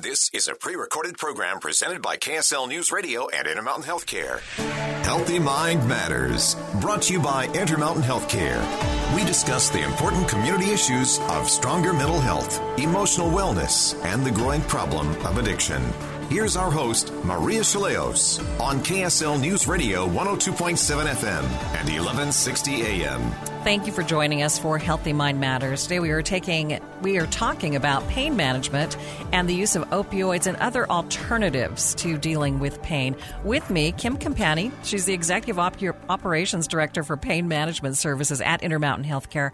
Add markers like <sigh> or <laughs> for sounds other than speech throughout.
This is a pre recorded program presented by KSL News Radio and Intermountain Healthcare. Healthy Mind Matters, brought to you by Intermountain Healthcare. We discuss the important community issues of stronger mental health, emotional wellness, and the growing problem of addiction. Here's our host, Maria Shilaos, on KSL News Radio 102.7 FM and 1160 AM. Thank you for joining us for Healthy Mind Matters. Today we are taking we are talking about pain management and the use of opioids and other alternatives to dealing with pain. With me, Kim Campani. She's the executive op- operations director for pain management services at Intermountain Healthcare.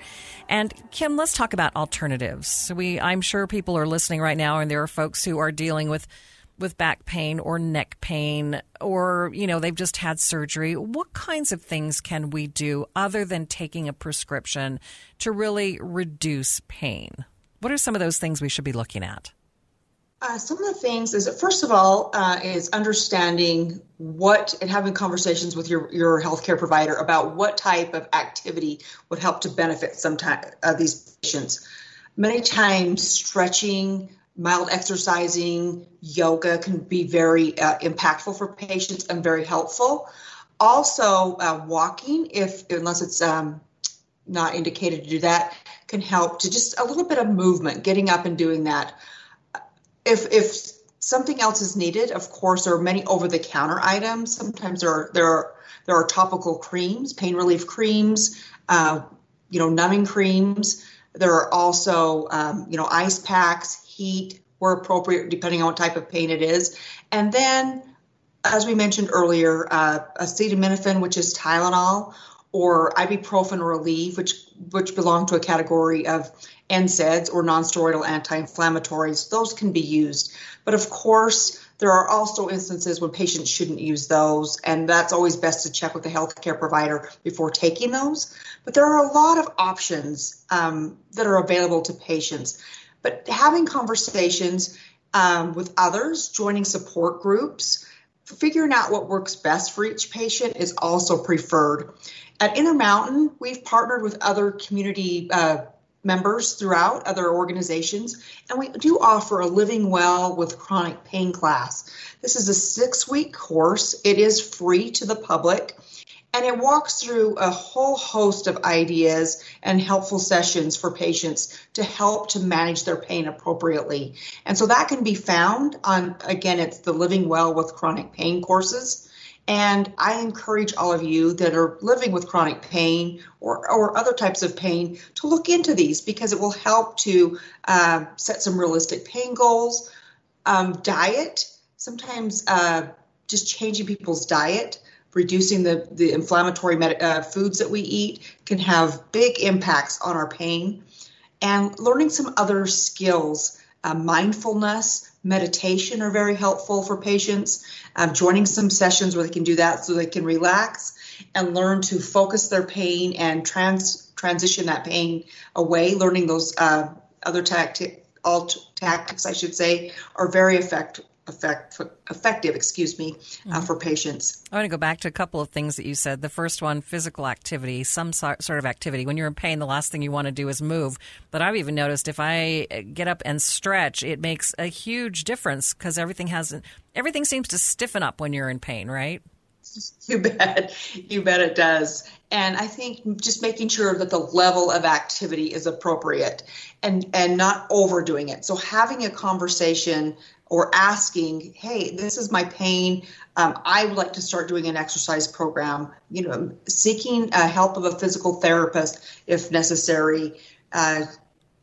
And Kim, let's talk about alternatives. We I'm sure people are listening right now and there are folks who are dealing with with back pain or neck pain or you know they've just had surgery what kinds of things can we do other than taking a prescription to really reduce pain? What are some of those things we should be looking at? Uh, some of the things is first of all uh, is understanding what and having conversations with your your healthcare provider about what type of activity would help to benefit some time, uh, these patients. Many times stretching mild exercising, yoga can be very uh, impactful for patients and very helpful. Also, uh, walking, if unless it's um, not indicated to do that, can help to just a little bit of movement, getting up and doing that. If if something else is needed, of course, there are many over-the-counter items. Sometimes there are there are there are topical creams, pain relief creams, uh, you know, numbing creams. There are also um, you know ice packs, heat where appropriate, depending on what type of pain it is. And then, as we mentioned earlier, uh, acetaminophen, which is Tylenol, or ibuprofen Aleve, which which belong to a category of NSAIDs or nonsteroidal anti-inflammatories. Those can be used, but of course. There are also instances when patients shouldn't use those, and that's always best to check with the healthcare provider before taking those. But there are a lot of options um, that are available to patients. But having conversations um, with others, joining support groups, figuring out what works best for each patient is also preferred. At Intermountain, we've partnered with other community uh, members throughout other organizations, and we do offer a Living Well with Chronic Pain class. This is a six week course, it is free to the public and it walks through a whole host of ideas and helpful sessions for patients to help to manage their pain appropriately. And so that can be found on, again, it's the Living Well with Chronic Pain courses. And I encourage all of you that are living with chronic pain or, or other types of pain to look into these because it will help to uh, set some realistic pain goals. Um, diet, sometimes uh, just changing people's diet reducing the, the inflammatory med- uh, foods that we eat can have big impacts on our pain. And learning some other skills, uh, mindfulness, meditation are very helpful for patients. Um, joining some sessions where they can do that so they can relax and learn to focus their pain and trans- transition that pain away. Learning those uh, other tacti- alt- tactics, I should say, are very effective effect, effective, excuse me, uh, mm-hmm. for patients. I want to go back to a couple of things that you said. The first one, physical activity, some sort of activity. When you're in pain, the last thing you want to do is move. But I've even noticed if I uh, get up and stretch, it makes a huge difference because everything has everything seems to stiffen up when you're in pain, right? <laughs> You bet. You bet it does. And I think just making sure that the level of activity is appropriate and, and not overdoing it. So having a conversation or asking, hey, this is my pain. Um, I would like to start doing an exercise program, you know, seeking uh, help of a physical therapist if necessary, uh,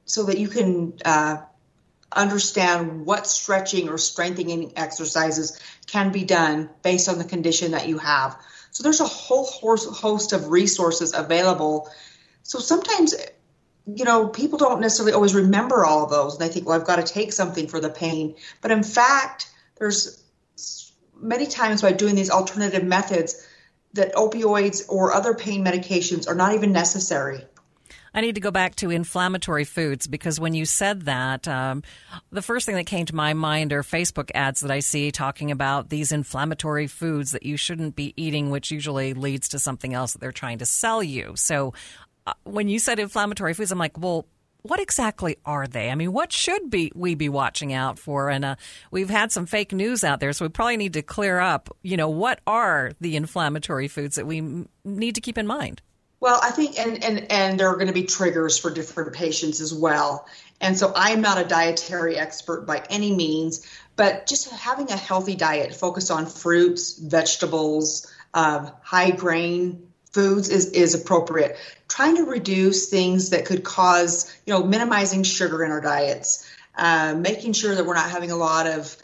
so that you can uh, understand what stretching or strengthening exercises can be done based on the condition that you have. So there's a whole host of resources available. So sometimes, you know, people don't necessarily always remember all of those. And they think, well, I've got to take something for the pain. But in fact, there's many times by doing these alternative methods that opioids or other pain medications are not even necessary. I need to go back to inflammatory foods because when you said that, um, the first thing that came to my mind are Facebook ads that I see talking about these inflammatory foods that you shouldn't be eating, which usually leads to something else that they're trying to sell you. So when you said inflammatory foods, I'm like, well, what exactly are they? I mean, what should be we be watching out for? And uh, we've had some fake news out there, so we probably need to clear up. You know, what are the inflammatory foods that we need to keep in mind? Well, I think, and, and, and there are going to be triggers for different patients as well. And so I'm not a dietary expert by any means, but just having a healthy diet focused on fruits, vegetables, uh, high grain foods is, is appropriate. Trying to reduce things that could cause, you know, minimizing sugar in our diets, uh, making sure that we're not having a lot of,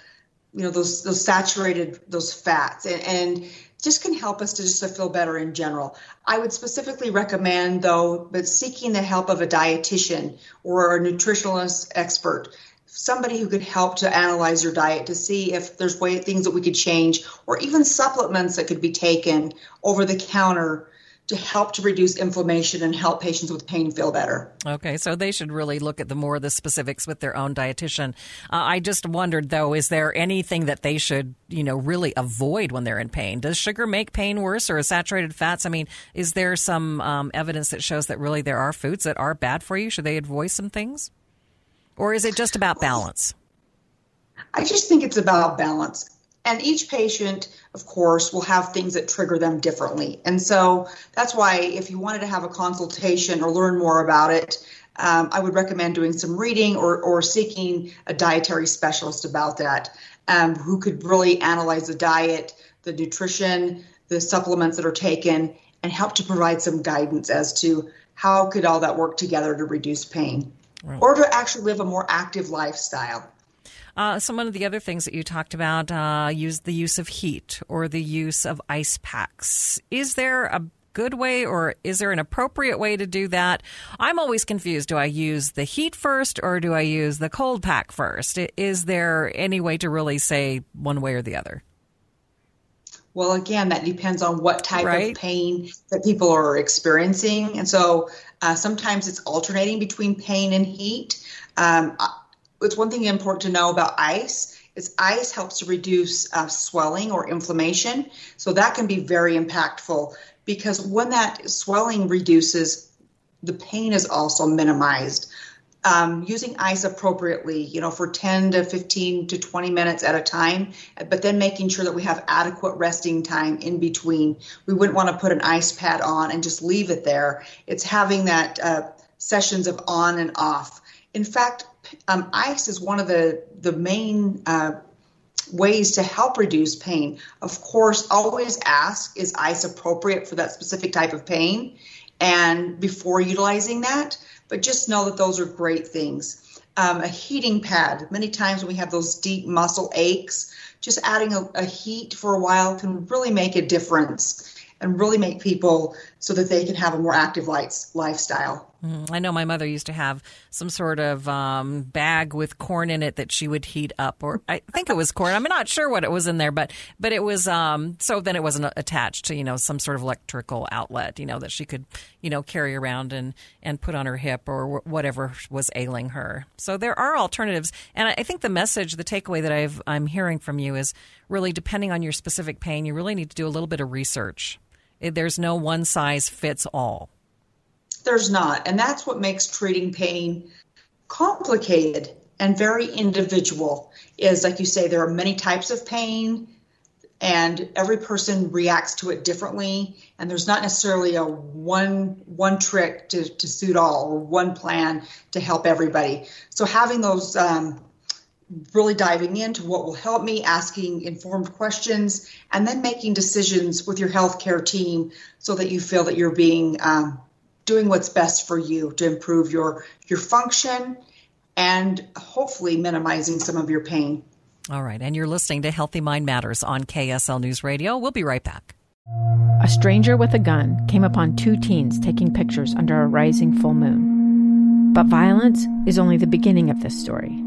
you know, those, those saturated, those fats. And, and just can help us to just to feel better in general. I would specifically recommend though, but seeking the help of a dietitian or a nutritionalist expert, somebody who could help to analyze your diet to see if there's way things that we could change or even supplements that could be taken over the counter to help to reduce inflammation and help patients with pain feel better. Okay, so they should really look at the more of the specifics with their own dietitian. Uh, I just wondered though, is there anything that they should, you know, really avoid when they're in pain? Does sugar make pain worse, or saturated fats? I mean, is there some um, evidence that shows that really there are foods that are bad for you? Should they avoid some things, or is it just about balance? I just think it's about balance. And each patient, of course, will have things that trigger them differently. And so that's why, if you wanted to have a consultation or learn more about it, um, I would recommend doing some reading or, or seeking a dietary specialist about that um, who could really analyze the diet, the nutrition, the supplements that are taken, and help to provide some guidance as to how could all that work together to reduce pain right. or to actually live a more active lifestyle. Uh, some of the other things that you talked about uh, use the use of heat or the use of ice packs. Is there a good way or is there an appropriate way to do that? I'm always confused. Do I use the heat first or do I use the cold pack first? Is there any way to really say one way or the other? Well, again, that depends on what type right. of pain that people are experiencing. And so uh, sometimes it's alternating between pain and heat. Um, it's one thing important to know about ice is ice helps to reduce uh, swelling or inflammation. So that can be very impactful because when that swelling reduces, the pain is also minimized. Um, using ice appropriately, you know, for 10 to 15 to 20 minutes at a time, but then making sure that we have adequate resting time in between. We wouldn't want to put an ice pad on and just leave it there. It's having that uh, sessions of on and off. In fact, um, ice is one of the the main uh, ways to help reduce pain. Of course, always ask is ice appropriate for that specific type of pain, and before utilizing that. But just know that those are great things. Um, a heating pad. Many times when we have those deep muscle aches, just adding a, a heat for a while can really make a difference and really make people so that they can have a more active lifestyle. Mm, I know my mother used to have some sort of um, bag with corn in it that she would heat up, or I think it was corn. I'm not sure what it was in there, but but it was um, so then it wasn't attached to you know some sort of electrical outlet, you know that she could you know carry around and and put on her hip or whatever was ailing her. So there are alternatives, and I think the message, the takeaway that I've I'm hearing from you is really depending on your specific pain, you really need to do a little bit of research. There's no one size fits all. There's not. And that's what makes treating pain complicated and very individual. Is like you say, there are many types of pain. and every person reacts to it differently and there's not necessarily a one one trick to, to suit all or one plan to help everybody so having those um, really diving into what will help me asking informed questions and then making decisions with your healthcare team so that you feel that you're being um, doing what's best for you to improve your your function and hopefully minimizing some of your pain all right. And you're listening to Healthy Mind Matters on KSL News Radio. We'll be right back. A stranger with a gun came upon two teens taking pictures under a rising full moon. But violence is only the beginning of this story.